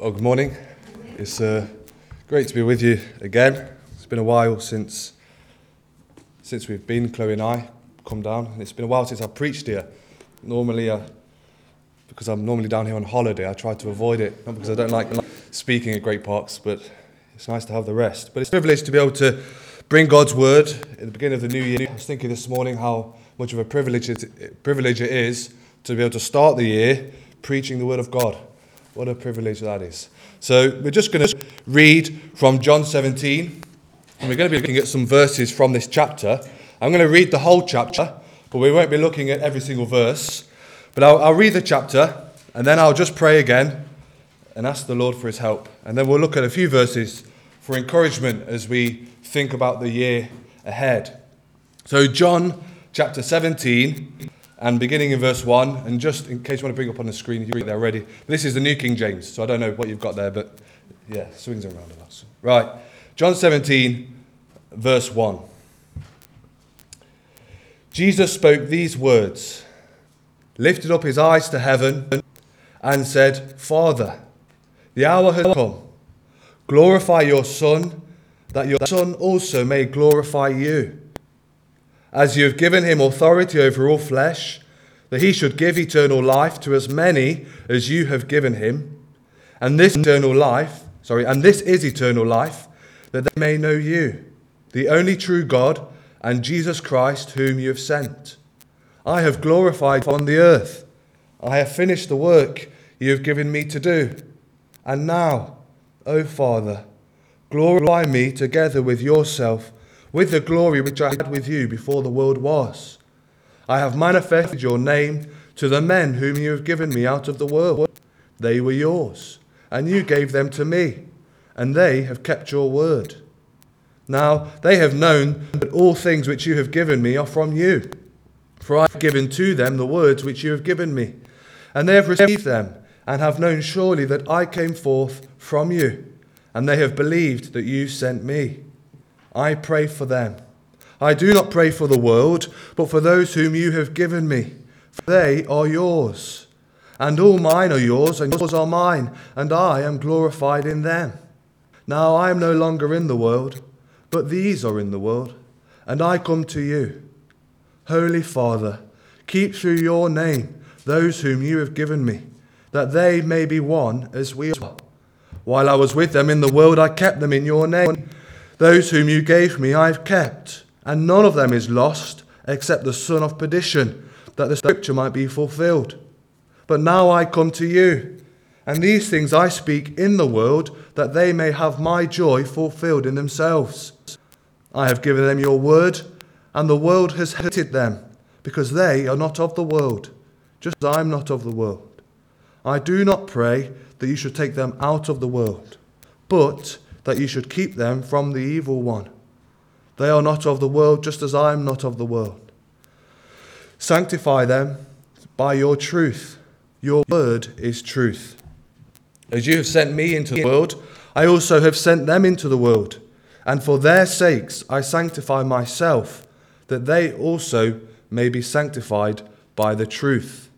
Oh, good morning. It's uh, great to be with you again. It's been a while since since we've been, Chloe and I, come down. It's been a while since I've preached here. Normally, uh, because I'm normally down here on holiday, I try to avoid it. Not because I don't like speaking at Great Parks, but it's nice to have the rest. But it's a privilege to be able to bring God's word at the beginning of the new year. I was thinking this morning how much of a privilege it, privilege it is to be able to start the year preaching the word of God. What a privilege that is. So we're just going to read from John 17, and we're going to be looking at some verses from this chapter. I'm going to read the whole chapter, but we won't be looking at every single verse. But I'll, I'll read the chapter, and then I'll just pray again and ask the Lord for his help. And then we'll look at a few verses for encouragement as we think about the year ahead. So, John chapter 17, and beginning in verse 1, and just in case you want to bring up on the screen, you read there already. This is the New King James, so I don't know what you've got there, but yeah, swings around a lot. Right, John 17, verse 1. Jesus spoke these words, lifted up his eyes to heaven, and said, Father, the hour has come. Glorify your Son, that your Son also may glorify you as you have given him authority over all flesh, that he should give eternal life to as many as you have given him. And this eternal life, sorry, and this is eternal life, that they may know you, the only true God, and Jesus Christ, whom you have sent. I have glorified on the earth. I have finished the work you have given me to do. And now, O Father, glorify me together with yourself with the glory which I had with you before the world was. I have manifested your name to the men whom you have given me out of the world. They were yours, and you gave them to me, and they have kept your word. Now they have known that all things which you have given me are from you. For I have given to them the words which you have given me, and they have received them, and have known surely that I came forth from you, and they have believed that you sent me. I pray for them. I do not pray for the world, but for those whom you have given me, for they are yours. And all mine are yours, and yours are mine, and I am glorified in them. Now I am no longer in the world, but these are in the world, and I come to you. Holy Father, keep through your name those whom you have given me, that they may be one as we are. While I was with them in the world, I kept them in your name. Those whom you gave me I have kept, and none of them is lost except the son of perdition, that the scripture might be fulfilled. But now I come to you, and these things I speak in the world, that they may have my joy fulfilled in themselves. I have given them your word, and the world has hated them, because they are not of the world, just as I am not of the world. I do not pray that you should take them out of the world, but that you should keep them from the evil one. They are not of the world, just as I am not of the world. Sanctify them by your truth. Your word is truth. As you have sent me into the world, I also have sent them into the world. And for their sakes I sanctify myself, that they also may be sanctified by the truth.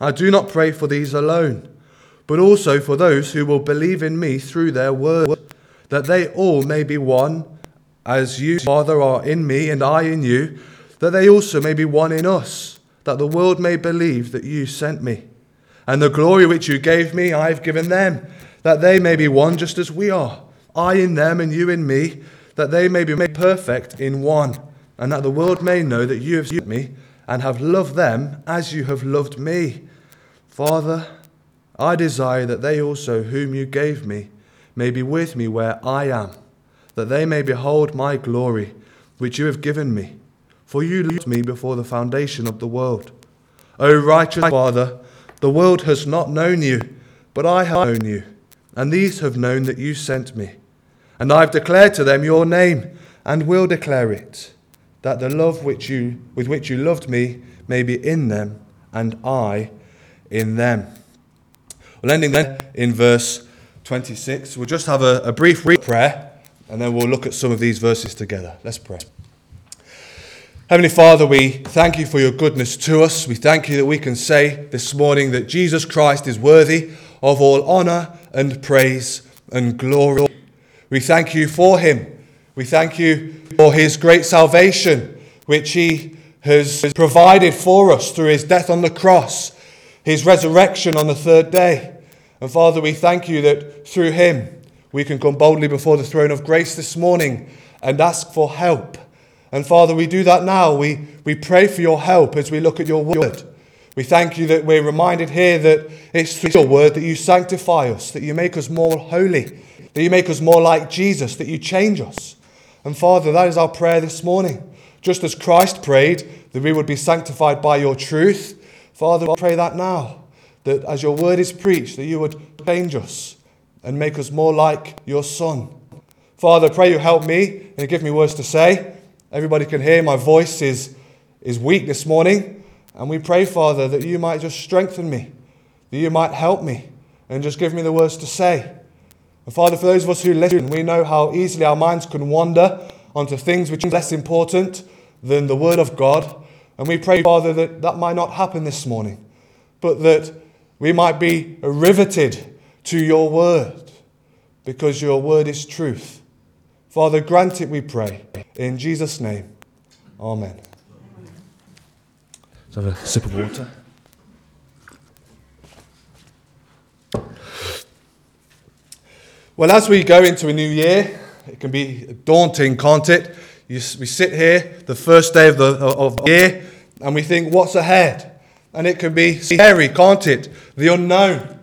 I do not pray for these alone, but also for those who will believe in me through their word that they all may be one, as you, Father, are in me and I in you, that they also may be one in us, that the world may believe that you sent me. And the glory which you gave me, I have given them, that they may be one just as we are, I in them and you in me, that they may be made perfect in one, and that the world may know that you have sent me and have loved them as you have loved me. Father, I desire that they also, whom you gave me, may be with me where I am, that they may behold my glory, which you have given me. For you loved me before the foundation of the world. O righteous Father, the world has not known you, but I have known you, and these have known that you sent me. And I have declared to them your name, and will declare it, that the love which you, with which you loved me may be in them, and I in them. Well, ending then in verse 26. We'll just have a, a brief prayer and then we'll look at some of these verses together. Let's pray. Heavenly Father, we thank you for your goodness to us. We thank you that we can say this morning that Jesus Christ is worthy of all honour and praise and glory. We thank you for him. We thank you for his great salvation, which he has provided for us through his death on the cross, his resurrection on the third day. And Father, we thank you that through him we can come boldly before the throne of grace this morning and ask for help. And Father, we do that now. We, we pray for your help as we look at your word. We thank you that we're reminded here that it's through your word that you sanctify us, that you make us more holy, that you make us more like Jesus, that you change us. And Father, that is our prayer this morning. Just as Christ prayed that we would be sanctified by your truth, Father, I pray that now, that as your word is preached, that you would change us and make us more like your Son. Father, pray you help me and give me words to say. Everybody can hear my voice is, is weak this morning. And we pray, Father, that you might just strengthen me, that you might help me, and just give me the words to say. And Father, for those of us who listen, we know how easily our minds can wander onto things which are less important than the Word of God. And we pray, Father, that that might not happen this morning, but that we might be riveted to your Word, because your Word is truth. Father, grant it, we pray. In Jesus' name, Amen. Let's have a sip of water. Well, as we go into a new year, it can be daunting, can't it? You, we sit here the first day of the, of the year and we think, what's ahead? And it can be scary, can't it? The unknown.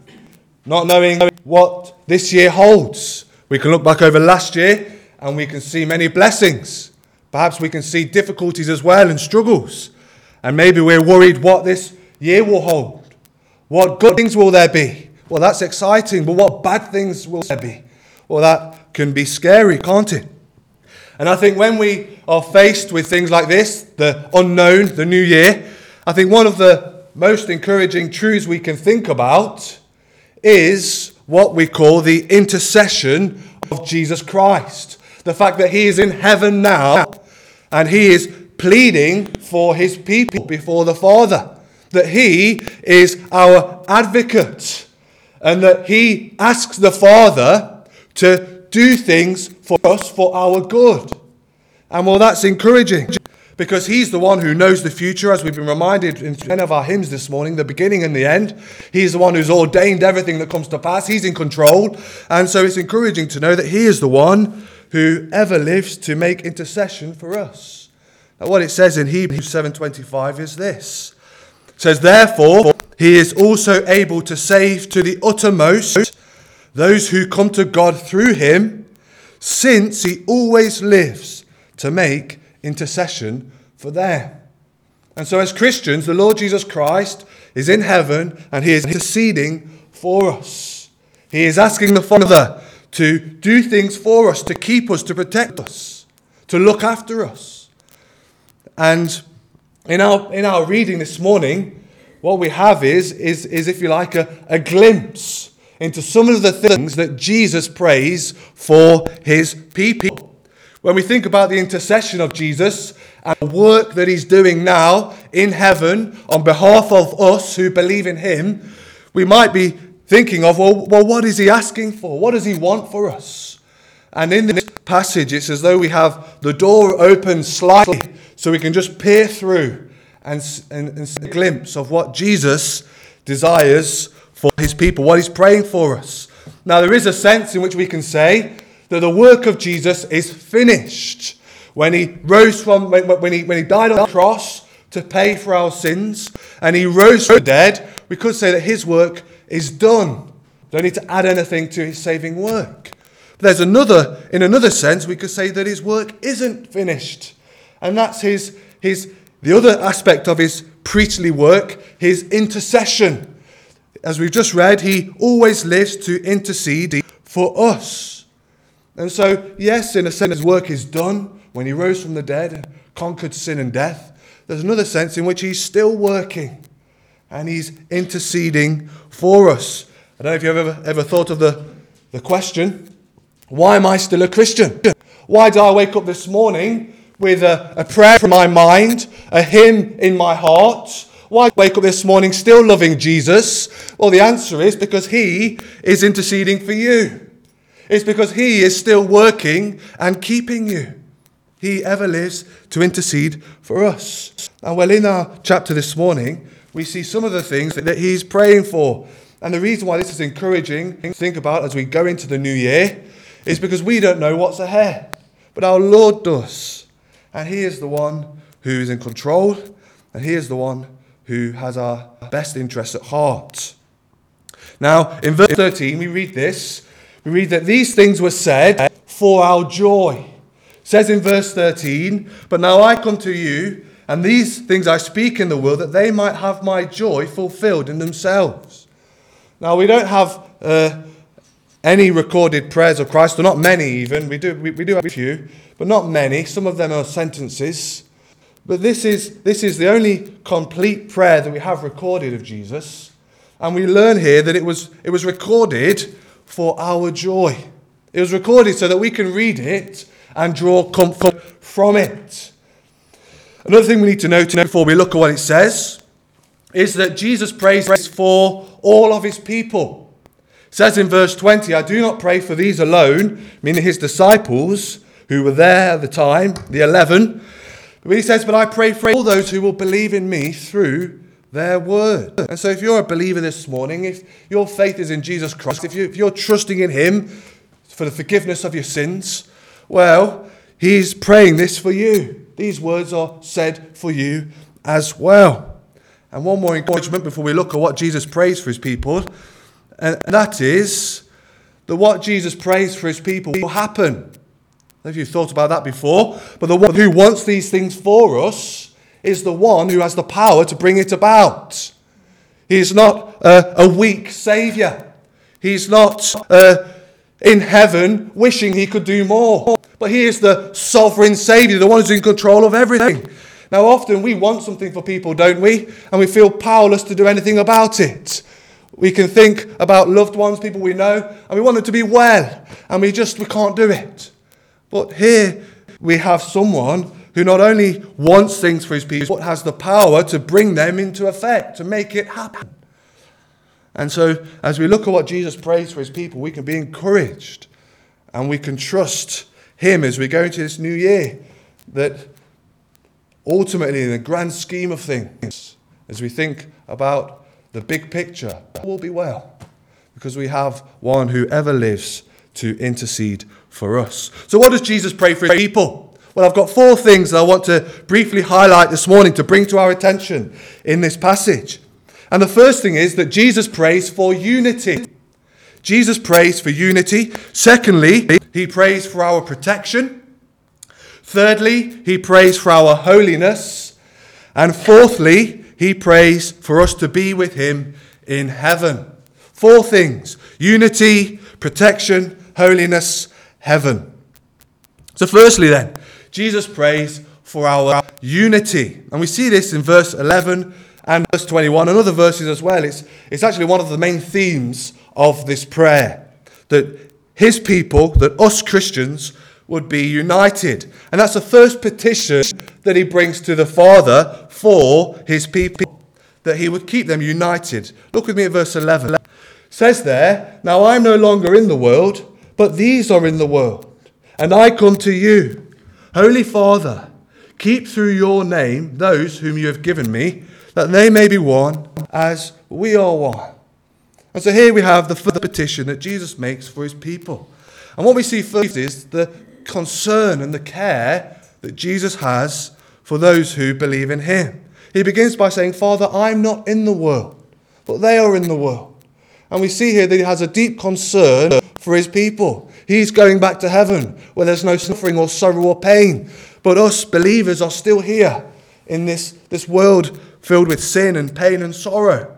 Not knowing what this year holds. We can look back over last year and we can see many blessings. Perhaps we can see difficulties as well and struggles. And maybe we're worried what this year will hold. What good things will there be? Well, that's exciting, but what bad things will there be? Well, that can be scary, can't it? And I think when we are faced with things like this, the unknown, the new year, I think one of the most encouraging truths we can think about is what we call the intercession of Jesus Christ. The fact that he is in heaven now and he is pleading for his people before the Father. That he is our advocate and that he asks the Father to do things for us for our good. And well, that's encouraging because he's the one who knows the future, as we've been reminded in many of our hymns this morning, the beginning and the end. He's the one who's ordained everything that comes to pass. He's in control. And so it's encouraging to know that he is the one who ever lives to make intercession for us. Now, what it says in Hebrews 7:25 is this. It says, Therefore, he is also able to save to the uttermost those who come to God through him, since he always lives to make intercession for them. And so, as Christians, the Lord Jesus Christ is in heaven and he is interceding for us. He is asking the Father to do things for us, to keep us, to protect us, to look after us. And in our, in our reading this morning, what we have is, is, is if you like, a, a glimpse into some of the things that Jesus prays for his people. When we think about the intercession of Jesus and the work that he's doing now in heaven on behalf of us who believe in him, we might be thinking of, well, well, what is he asking for? What does he want for us? And in this passage, it's as though we have the door open slightly so we can just peer through and, and, and see a glimpse of what Jesus desires for his people, what he's praying for us. Now, there is a sense in which we can say that the work of Jesus is finished. When he rose from, when he, when he died on the cross to pay for our sins, and he rose from the dead, we could say that his work is done. Don't need to add anything to his saving work. But there's another, in another sense, we could say that his work isn't finished. And that's his, his, the other aspect of his priestly work, his intercession as we've just read, he always lives to intercede for us. And so, yes, in a sense, his work is done when he rose from the dead conquered sin and death. There's another sense in which he's still working and he's interceding for us. I don't know if you've ever, ever thought of the, the question why am I still a Christian? Why did I wake up this morning with a, a prayer in my mind, a hymn in my heart, Why wake up this morning still loving Jesus? Well, the answer is because He is interceding for you. It's because He is still working and keeping you. He ever lives to intercede for us. And well, in our chapter this morning, we see some of the things that He's praying for. And the reason why this is encouraging to think about as we go into the new year is because we don't know what's ahead, but our Lord does. And He is the one who is in control, and He is the one who has our best interests at heart. Now, in verse 13, we read this. We read that these things were said for our joy. It says in verse 13, But now I come to you, and these things I speak in the world, that they might have my joy fulfilled in themselves. Now, we don't have uh, any recorded prayers of Christ, or not many even. We do, we, we do have a few, but not many. Some of them are sentences. But this is, this is the only complete prayer that we have recorded of Jesus. And we learn here that it was, it was recorded for our joy. It was recorded so that we can read it and draw comfort from it. Another thing we need to note before we look at what it says is that Jesus prays for all of his people. It says in verse 20, I do not pray for these alone, meaning his disciples who were there at the time, the 11 but he says, But I pray for all those who will believe in me through their word. And so, if you're a believer this morning, if your faith is in Jesus Christ, if, you, you're trusting in Him for the forgiveness of your sins, well, He's praying this for you. These words are said for you as well. And one more encouragement before we look at what Jesus prays for His people, and that is that what Jesus prays for His people will happen if you've thought about that before, but the one who wants these things for us is the one who has the power to bring it about. He's not a, a weak Saviour. He's not uh, in heaven wishing he could do more. But he is the sovereign Saviour, the one who's in control of everything. Now, often we want something for people, don't we? And we feel powerless to do anything about it. We can think about loved ones, people we know, and we want them to be well, and we just we can't do it. But here we have someone who not only wants things for his people, but has the power to bring them into effect, to make it happen. And so, as we look at what Jesus prays for his people, we can be encouraged and we can trust him as we go into this new year that ultimately, in the grand scheme of things, as we think about the big picture, all will be well because we have one who ever lives to intercede for us. So, what does Jesus pray for his people? Well, I've got four things that I want to briefly highlight this morning to bring to our attention in this passage. And the first thing is that Jesus prays for unity. Jesus prays for unity. Secondly, he prays for our protection. Thirdly, he prays for our holiness. And fourthly, he prays for us to be with him in heaven. Four things unity, protection, holiness, heaven. So, firstly, then, Jesus prays for our unity. And we see this in verse 11 and verse 21 and other verses as well. It's, it's actually one of the main themes of this prayer that his people, that us Christians, would be united. And that's the first petition that he brings to the Father for his people, that he would keep them united. Look with me at verse 11. It says there, Now I'm no longer in the world but these are in the world. And I come to you. Holy Father, keep through your name those whom you have given me, that they may be one as we are one. And so here we have the first petition that Jesus makes for his people. And what we see first is the concern and the care that Jesus has for those who believe in him. He begins by saying, Father, I'm not in the world, but they are in the world. And we see here that he has a deep concern for his people. He's going back to heaven where there's no suffering or sorrow or pain. But us believers are still here in this, this world filled with sin and pain and sorrow.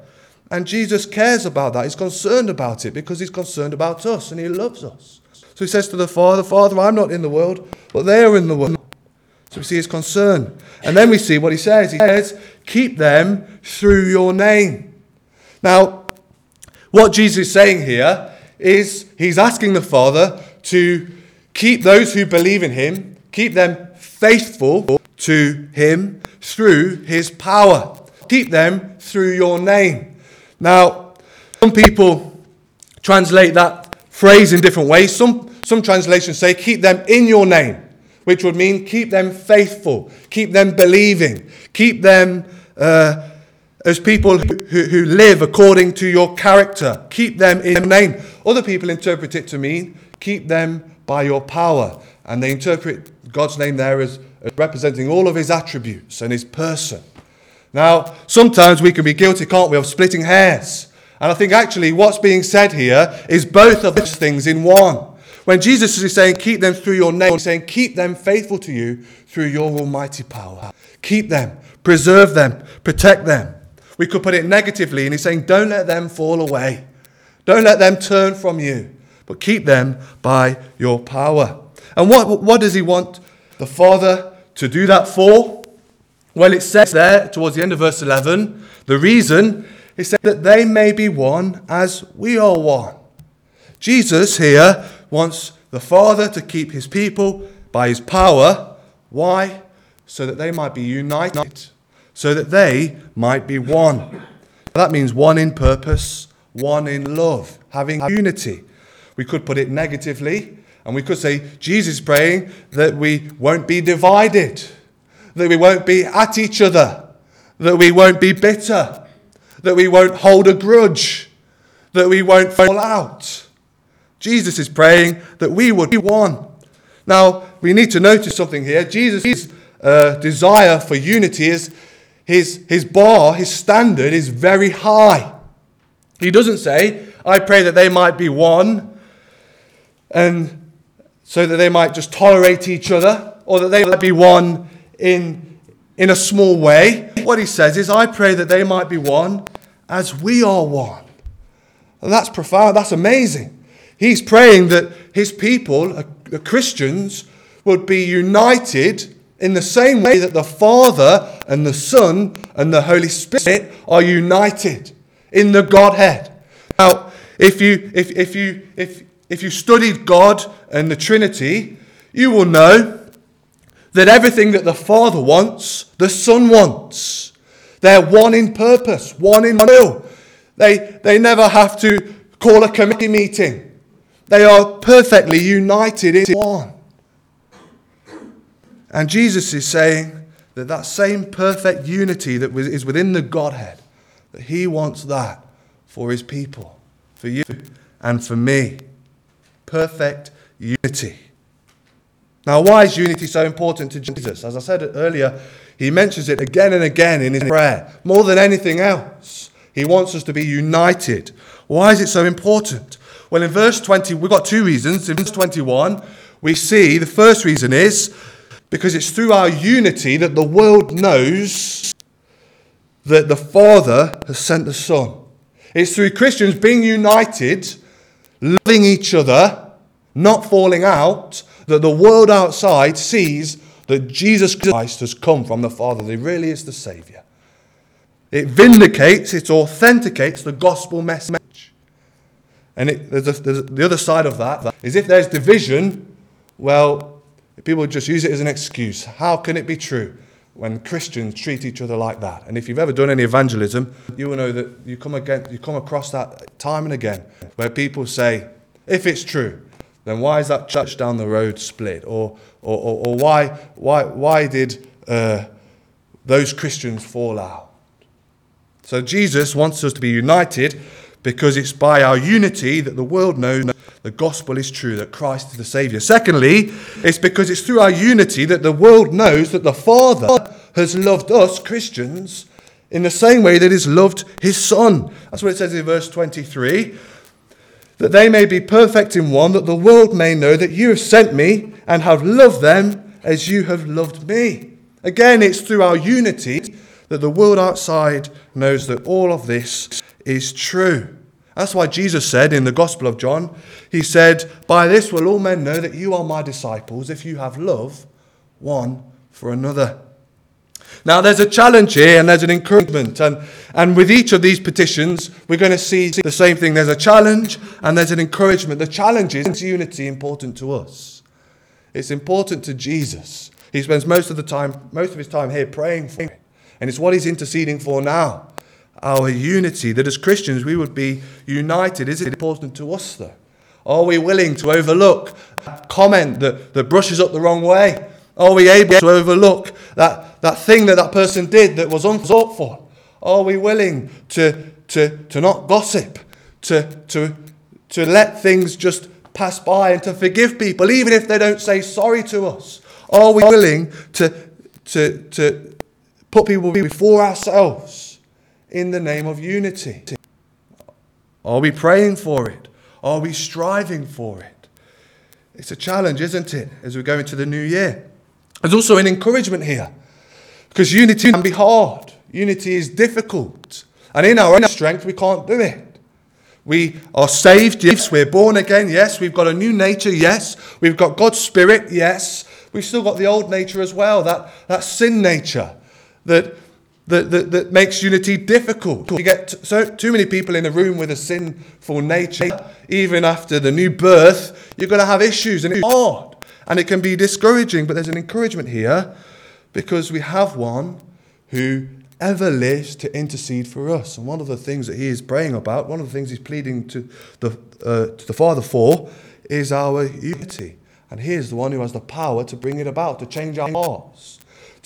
And Jesus cares about that. He's concerned about it because he's concerned about us and he loves us. So he says to the Father, Father, I'm not in the world, but they are in the world. So we see his concern. And then we see what he says. He says, Keep them through your name. Now, what Jesus is saying here is he's asking the Father to keep those who believe in him, keep them faithful to him through his power. keep them through your name. Now, some people translate that phrase in different ways. Some, some translations say, keep them in your name, which would mean keep them faithful, keep them believing, keep them uh, as people who, who, live according to your character. Keep them in name. Other people interpret it to mean keep them by your power. And they interpret God's name there as, as representing all of his attributes and his person. Now, sometimes we can be guilty, can't we, of splitting hairs. And I think actually what's being said here is both of those things in one. When Jesus is saying, keep them through your name, he's saying, keep them faithful to you through your almighty power. Keep them, preserve them, protect them. We could put it negatively, and he's saying, don't let them fall away. Don't let them turn from you, but keep them by your power. And what, what does he want the Father to do that for? Well, it says there towards the end of verse 11, the reason is that they may be one as we are one. Jesus here wants the Father to keep his people by his power. Why? So that they might be united, so that they might be one. That means one in purpose, one in love, having unity. We could put it negatively, and we could say Jesus praying that we won't be divided that we won't be at each other, that we won't be bitter, that we won't hold a grudge, that we won't fall out. Jesus is praying that we would be one. Now, we need to notice something here. Jesus' uh, desire for unity is his, his bar, his standard is very high. He doesn't say, I pray that they might be one, and so that they might just tolerate each other, or that they might be one in, in a small way. What he says is, I pray that they might be one as we are one. And that's profound. That's amazing. He's praying that his people, uh, the Christians, would be united in the same way that the Father and the Son and the Holy Spirit are united in the Godhead. Now, if you, if, if you, if, if you studied God and the Trinity, you will know that everything that the Father wants, the Son wants. They're one in purpose, one in will. They, they never have to call a committee meeting. They are perfectly united in one. And Jesus is saying that that same perfect unity that is within the Godhead, that He wants that for His people, for you and for me. Perfect unity. Now, why is unity so important to Jesus? As I said earlier, he mentions it again and again in his prayer. More than anything else, he wants us to be united. Why is it so important? Well, in verse 20, we've got two reasons. In verse 21, we see the first reason is because it's through our unity that the world knows that the Father has sent the Son. It's through Christians being united, loving each other, not falling out, that the world outside sees that Jesus Christ has come from the Father, he really is the Saviour. It vindicates, it authenticates the gospel message. And it, there's a, there's a, the other side of that is if there's division, well, people just use it as an excuse. How can it be true when Christians treat each other like that? And if you've ever done any evangelism, you will know that you come, again, you come across that time and again where people say, if it's true, then why is that church down the road split? Or, or, or, or why, why, why did uh, those Christians fall out? So Jesus wants us to be united because it's by our unity that the world knows the gospel is true, that Christ is the Savior. Secondly, it's because it's through our unity that the world knows that the Father has loved us, Christians, in the same way that He's loved His Son. That's what it says in verse 23 that they may be perfect in one, that the world may know that you have sent me and have loved them as you have loved me. Again, it's through our unity that the world outside knows that all of this is true. That's why Jesus said in the Gospel of John, He said, By this will all men know that you are my disciples if you have love one for another. Now, there's a challenge here and there's an encouragement. And, and with each of these petitions, we're going to see the same thing. There's a challenge and there's an encouragement. The challenge is unity important to us. It's important to Jesus. He spends most of the time, most of his time here praying for. And it's what he's interceding for now our unity, that as Christians we would be united. Is it important to us, though? Are we willing to overlook comment that, that brushes up the wrong way? Are we able to overlook that, that thing that that person did that was unthoughtful? Are we willing to, to, to not gossip, to, to, to let things just pass by and to forgive people, even if they don't say sorry to us? Are we willing to, to, to put people before ourselves in the name of unity? Are we praying for it? Are we striving for it? It's a challenge, isn't it, as we go into the new year? There's also an encouragement here because unity can be hard, unity is difficult, and in our own strength, we can't do it. We are saved, yes. We're born again, yes. We've got a new nature, yes. We've got God's Spirit, yes. We've still got the old nature as well, that, that sin nature that, that, that, that makes unity difficult. You get t- so, too many people in a room with a sinful nature, even after the new birth, you're going to have issues and it's hard. And it can be discouraging, but there's an encouragement here because we have one who ever lives to intercede for us. And one of the things that he is praying about, one of the things he's pleading to the, uh, to the Father for, is our unity. And he is the one who has the power to bring it about, to change our hearts,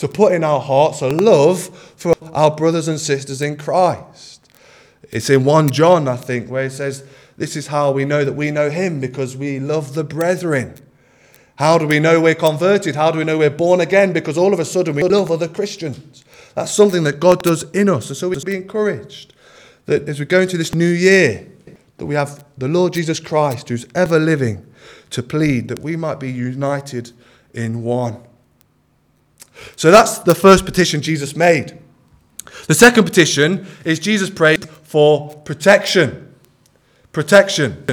to put in our hearts a love for our brothers and sisters in Christ. It's in 1 John, I think, where it says, This is how we know that we know him because we love the brethren. How do we know we're converted? How do we know we're born again? Because all of a sudden we love other Christians. That's something that God does in us. And so we must be encouraged that as we go into this new year, that we have the Lord Jesus Christ who's ever living to plead that we might be united in one. So that's the first petition Jesus made. The second petition is Jesus prayed for protection. Protection.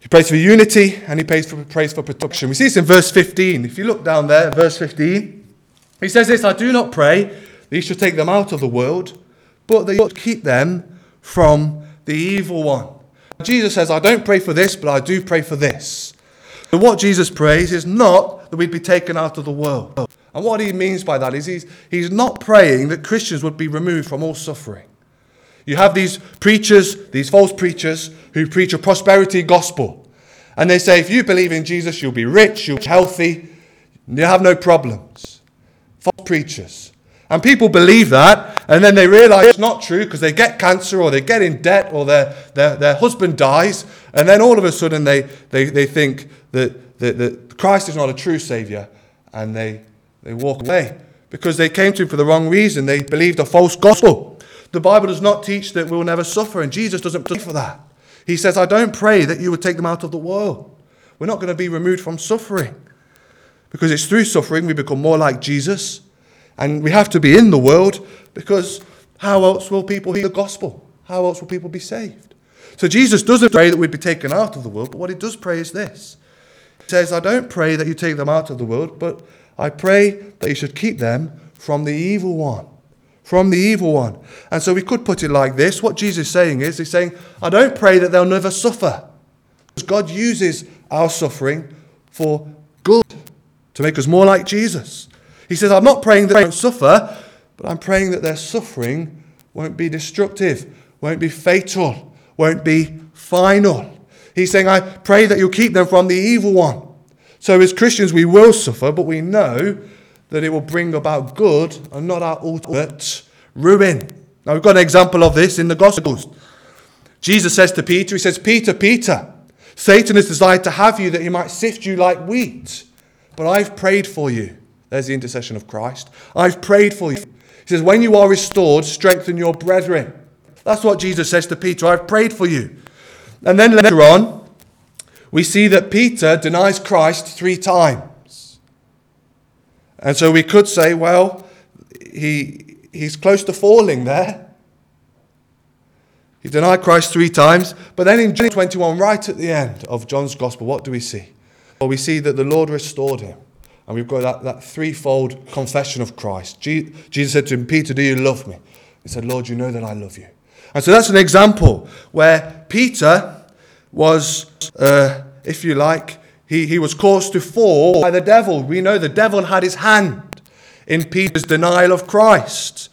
He prays for unity and he prays for, prays for protection. We see this in verse 15. If you look down there, verse 15, he says this I do not pray that you should take them out of the world, but that you should keep them from the evil one. Jesus says, I don't pray for this, but I do pray for this. And what Jesus prays is not that we'd be taken out of the world. And what he means by that is he's, he's not praying that Christians would be removed from all suffering. You have these preachers, these false preachers, who preach a prosperity gospel. And they say, if you believe in Jesus, you'll be rich, you'll be healthy, you'll have no problems false preachers. And people believe that, and then they realize it's not true because they get cancer or they get in debt or their, their, their husband dies, and then all of a sudden they, they, they think that, that, that Christ is not a true Savior, and they, they walk away because they came to him for the wrong reason. They believed a false gospel. The Bible does not teach that we'll never suffer, and Jesus doesn't pray for that. He says, I don't pray that you would take them out of the world. We're not going to be removed from suffering. Because it's through suffering we become more like Jesus. And we have to be in the world because how else will people hear the gospel? How else will people be saved? So Jesus doesn't pray that we'd be taken out of the world, but what he does pray is this. He says, I don't pray that you take them out of the world, but I pray that you should keep them from the evil one. From the evil one. And so we could put it like this. What Jesus is saying is, He's saying, I don't pray that they'll never suffer. Because God uses our suffering for good to make us more like Jesus. He says, I'm not praying that they won't suffer, but I'm praying that their suffering won't be destructive, won't be fatal, won't be final. He's saying, I pray that you'll keep them from the evil one. So, as Christians, we will suffer, but we know that it will bring about good and not our ultimate ruin. Now, we've got an example of this in the Gospels. Jesus says to Peter, He says, Peter, Peter, Satan has desired to have you that he might sift you like wheat. But I've prayed for you. There's the intercession of Christ. I've prayed for you. He says, When you are restored, strengthen your brethren. That's what Jesus says to Peter. I've prayed for you. And then later on, we see that Peter denies Christ three times. And so we could say, well, he, he's close to falling there. He denied Christ three times. But then in John 21, right at the end of John's Gospel, what do we see? Well, we see that the Lord restored him. And we've got that, that threefold confession of Christ. Jesus said to him, Peter, do you love me? He said, Lord, you know that I love you. And so that's an example where Peter was, uh, if you like, he, he was caused to fall by the devil. We know the devil had his hand. in Peter's denial of Christ.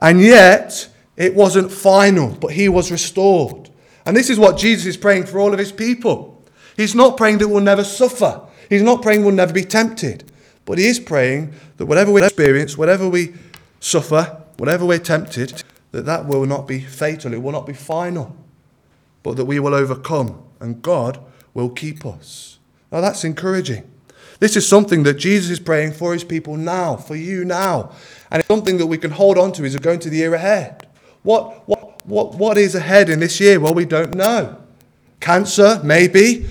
And yet, it wasn't final, but he was restored. And this is what Jesus is praying for all of his people. He's not praying that we'll never suffer, he's not praying we'll never be tempted, but he is praying that whatever we experience, whatever we suffer, whatever we're tempted, that that will not be fatal, it will not be final, but that we will overcome and God will keep us. Now that's encouraging. This is something that Jesus is praying for his people now, for you now. And it's something that we can hold on to as we go into the year ahead. What, what, what, what is ahead in this year? Well, we don't know. Cancer, maybe.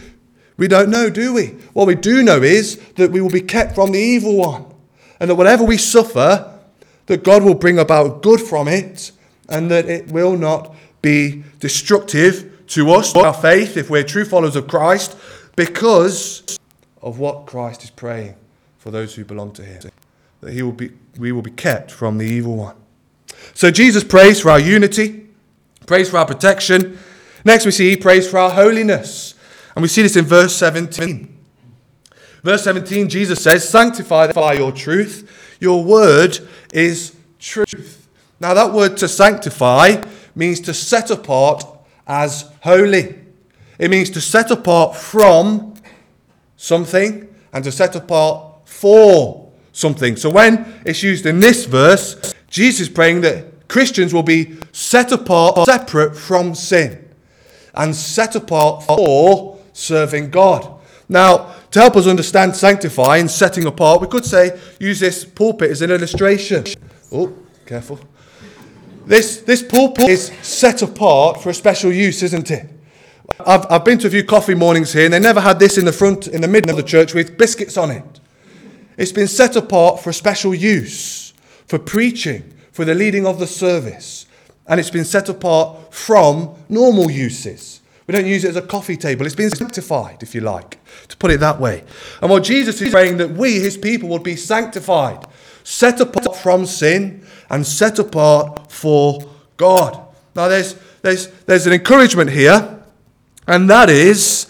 We don't know, do we? What we do know is that we will be kept from the evil one. And that whatever we suffer, that God will bring about good from it, and that it will not be destructive to us, our faith, if we're true followers of Christ, because of what Christ is praying for those who belong to Him. That he will be, we will be kept from the evil one. So Jesus prays for our unity, prays for our protection. Next, we see He prays for our holiness. And we see this in verse 17. Verse 17, Jesus says, Sanctify by your truth. Your word is truth. Now, that word to sanctify means to set apart as holy. It means to set apart from something and to set apart for something. So when it's used in this verse, Jesus is praying that Christians will be set apart, separate from sin, and set apart for serving God. Now, to help us understand sanctify and setting apart, we could say use this pulpit as an illustration. Oh, careful. This, this pulpit is set apart for a special use, isn't it? I've, I've been to a few coffee mornings here, and they never had this in the front, in the middle of the church with biscuits on it. It's been set apart for a special use, for preaching, for the leading of the service. And it's been set apart from normal uses. We don't use it as a coffee table. It's been sanctified, if you like, to put it that way. And what Jesus is praying that we, his people, would be sanctified, set apart from sin, and set apart for God. Now, there's, there's, there's an encouragement here and that is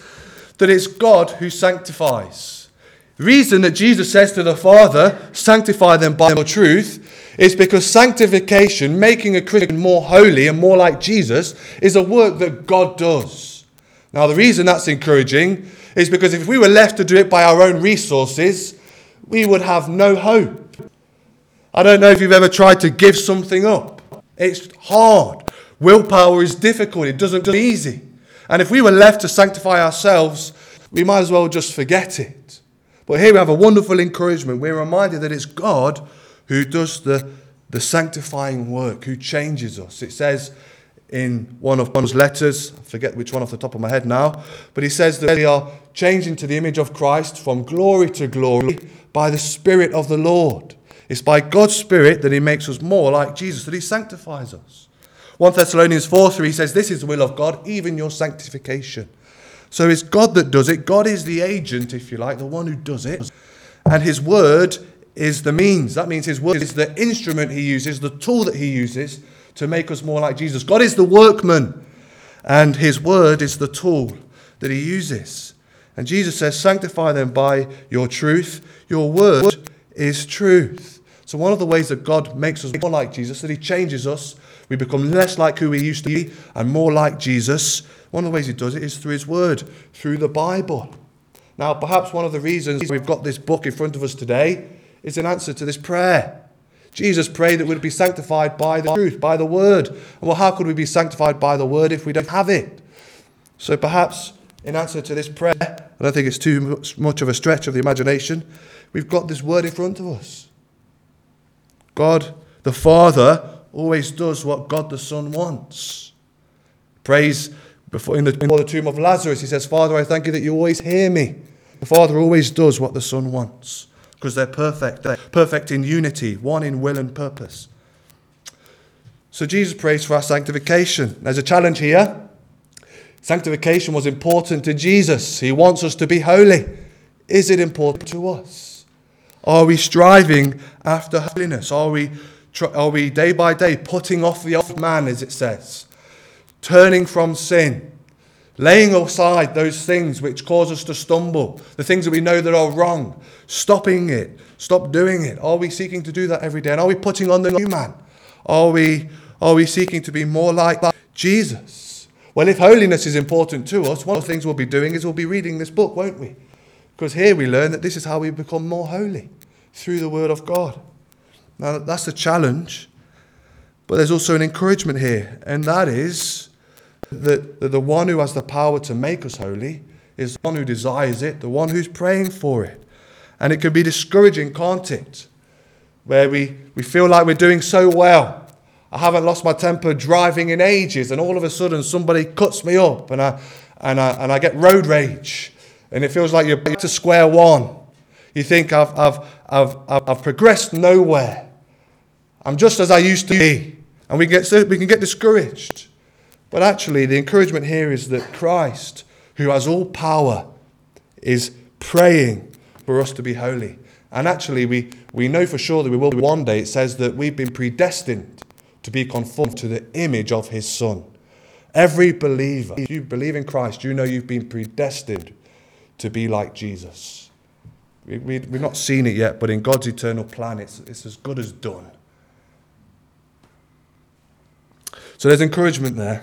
that it's God who sanctifies. The reason that Jesus says to the Father, sanctify them by your truth, is because sanctification, making a Christian more holy and more like Jesus, is a work that God does. Now, the reason that's encouraging is because if we were left to do it by our own resources, we would have no hope. I don't know if you've ever tried to give something up. It's hard. Willpower is difficult, it doesn't come easy. And if we were left to sanctify ourselves, we might as well just forget it. But here we have a wonderful encouragement. We're reminded that it's God who does the, the sanctifying work, who changes us. It says in one of Paul's letters, I forget which one off the top of my head now, but he says that we are changing to the image of Christ from glory to glory by the Spirit of the Lord. It's by God's Spirit that He makes us more like Jesus, that He sanctifies us. 1 Thessalonians 4 3 says, This is the will of God, even your sanctification. So it's God that does it. God is the agent, if you like, the one who does it. And his word is the means. That means his word is the instrument he uses, the tool that he uses to make us more like Jesus. God is the workman, and his word is the tool that he uses. And Jesus says, Sanctify them by your truth. Your word is truth. So, one of the ways that God makes us more like Jesus, that he changes us we become less like who we used to be and more like Jesus. One of the ways he does it is through his word, through the Bible. Now, perhaps one of the reasons we've got this book in front of us today is an answer to this prayer. Jesus prayed that we'd be sanctified by the truth, by the word. Well, how could we be sanctified by the word if we don't have it? So perhaps in answer to this prayer, I don't think it's too much of a stretch of the imagination, we've got this word in front of us. God the Father always does what God the Son wants. Praise before in the, before the tomb of Lazarus, he says, Father, I thank you that you always hear me. The Father always does what the Son wants because they're perfect. They're perfect in unity, one in will and purpose. So Jesus prays for our sanctification. There's a challenge here. Sanctification was important to Jesus. He wants us to be holy. Is it important to us? Are we striving after holiness? Are we are we day by day putting off the old man, as it says, turning from sin, laying aside those things which cause us to stumble, the things that we know that are wrong, stopping it, stop doing it. Are we seeking to do that every day? And are we putting on the new man? Are we, are we seeking to be more like Jesus? Well, if holiness is important to us, one of the things we'll be doing is we'll be reading this book, won't we? Because here we learn that this is how we become more holy through the Word of God. Now, that's the challenge. But there's also an encouragement here, and that is that, the one who has the power to make us holy is the one who desires it, the one who's praying for it. And it can be discouraging, can't it? Where we, we feel like we're doing so well. I haven't lost my temper driving in ages, and all of a sudden somebody cuts me up, and I, and I, and I get road rage. And it feels like you're back to square one. You think I've, I've, I've, I've progressed nowhere. I'm just as I used to be. And we, get, we can get discouraged. But actually, the encouragement here is that Christ, who has all power, is praying for us to be holy. And actually, we, we know for sure that we will be one day. It says that we've been predestined to be conformed to the image of his Son. Every believer, if you believe in Christ, you know you've been predestined to be like Jesus. We, we, we've not seen it yet, but in God's eternal plan, it's, it's as good as done. So there's encouragement there.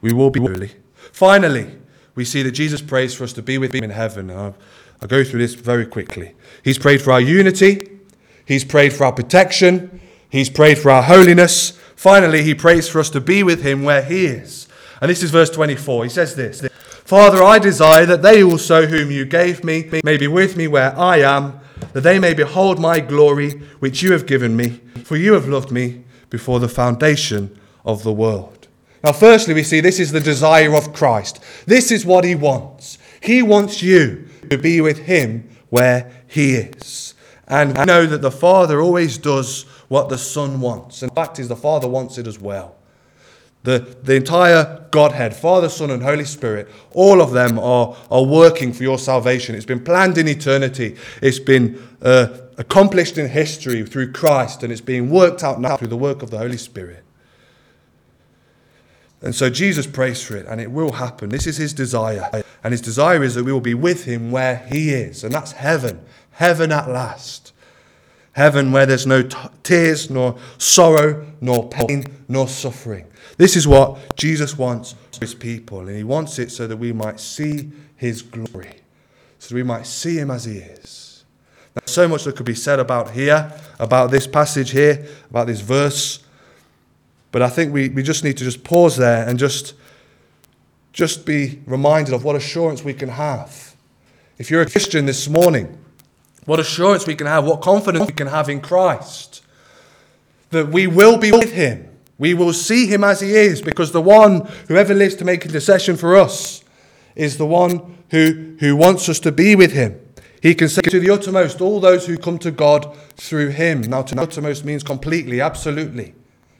We will be. Finally, we see that Jesus prays for us to be with him in heaven. I'll, I'll go through this very quickly. He's prayed for our unity, he's prayed for our protection, he's prayed for our holiness. Finally, he prays for us to be with him where he is. And this is verse 24. He says this Father, I desire that they also, whom you gave me, may be with me where I am, that they may behold my glory, which you have given me, for you have loved me before the foundation of the world. Now, firstly, we see this is the desire of Christ. This is what he wants. He wants you to be with him where he is. And we know that the Father always does what the Son wants. In fact, is the Father wants it as well. The, the entire Godhead, Father, Son, and Holy Spirit, all of them are, are working for your salvation. It's been planned in eternity. It's been uh, accomplished in history through Christ, and it's being worked out now through the work of the Holy Spirit. And so Jesus prays for it, and it will happen. This is his desire. And his desire is that we will be with him where he is. And that's heaven. Heaven at last. Heaven where there's no t- tears, nor sorrow, nor pain, nor suffering. This is what Jesus wants for his people. And he wants it so that we might see his glory, so that we might see him as he is. There's so much that could be said about here, about this passage here, about this verse. But I think we, we just need to just pause there and just, just be reminded of what assurance we can have. If you're a Christian this morning, what assurance we can have, what confidence we can have in Christ. That we will be with him. We will see him as he is because the one who ever lives to make intercession for us is the one who, who wants us to be with him. He can save to the uttermost all those who come to God through him. Now, to the uttermost means completely, absolutely,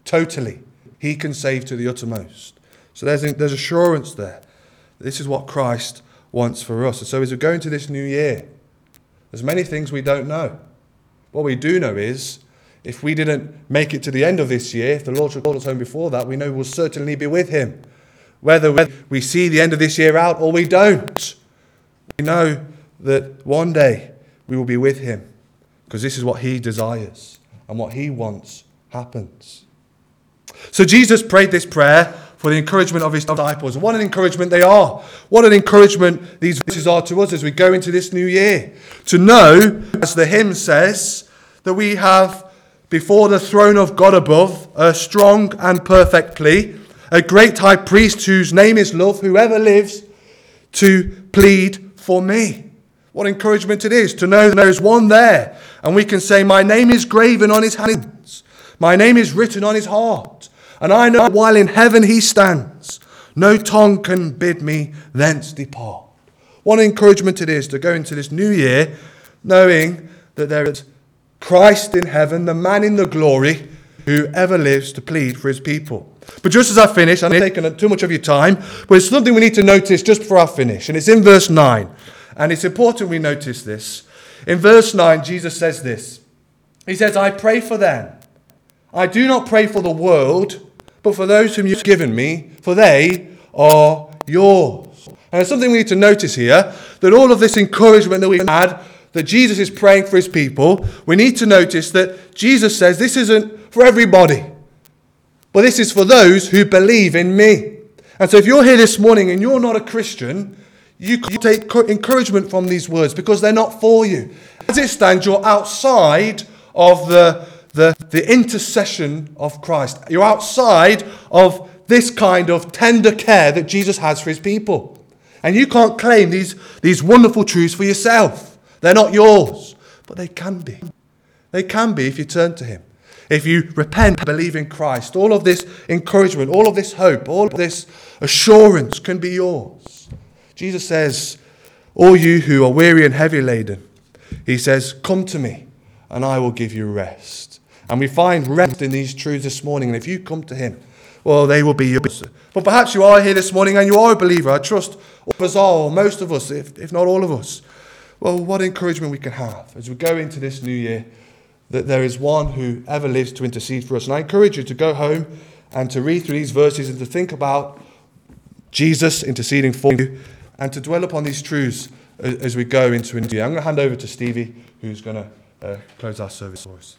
totally. He can save to the uttermost. So there's, there's assurance there. This is what Christ wants for us. And so as we go into this new year, there's many things we don't know. What we do know is if we didn't make it to the end of this year, if the Lord should call us home before that, we know we'll certainly be with Him. Whether we see the end of this year out or we don't, we know that one day we will be with Him because this is what He desires and what He wants happens. So Jesus prayed this prayer for the encouragement of his disciples. What an encouragement they are. What an encouragement these verses are to us as we go into this new year. To know, as the hymn says, that we have before the throne of God above a strong and perfect plea, a great high priest whose name is love, whoever lives to plead for me. What encouragement it is to know that there is one there, and we can say, My name is graven on his hands. My name is written on his heart, and I know while in heaven he stands, no tongue can bid me thence depart. What encouragement it is to go into this new year knowing that there is Christ in heaven, the man in the glory, who ever lives to plead for his people. But just as I finish, I'm taking too much of your time, but it's something we need to notice just before I finish, and it's in verse 9. And it's important we notice this. In verse 9, Jesus says this He says, I pray for them I do not pray for the world, but for those whom you've given me, for they are yours. And there's something we need to notice here that all of this encouragement that we've had, that Jesus is praying for his people, we need to notice that Jesus says this isn't for everybody, but this is for those who believe in me. And so if you're here this morning and you're not a Christian, you can take encouragement from these words because they're not for you. As it stands, you're outside of the, the, the intercession of Christ. You're outside of this kind of tender care that Jesus has for his people. And you can't claim these, these wonderful truths for yourself. They're not yours, but they can be. They can be if you turn to him. If you repent, believe in Christ, all of this encouragement, all of this hope, all of this assurance can be yours. Jesus says, All you who are weary and heavy laden, he says, Come to me, and I will give you rest. And we find rest in these truths this morning. And if you come to him, well, they will be yours. But perhaps you are here this morning and you are a believer. I trust all of us are, most of us, if, if not all of us. Well, what encouragement we can have as we go into this new year that there is one who ever lives to intercede for us. And I encourage you to go home and to read through these verses and to think about Jesus interceding for you and to dwell upon these truths as we go into India. I'm going to hand over to Stevie, who's going to uh, close our service for us.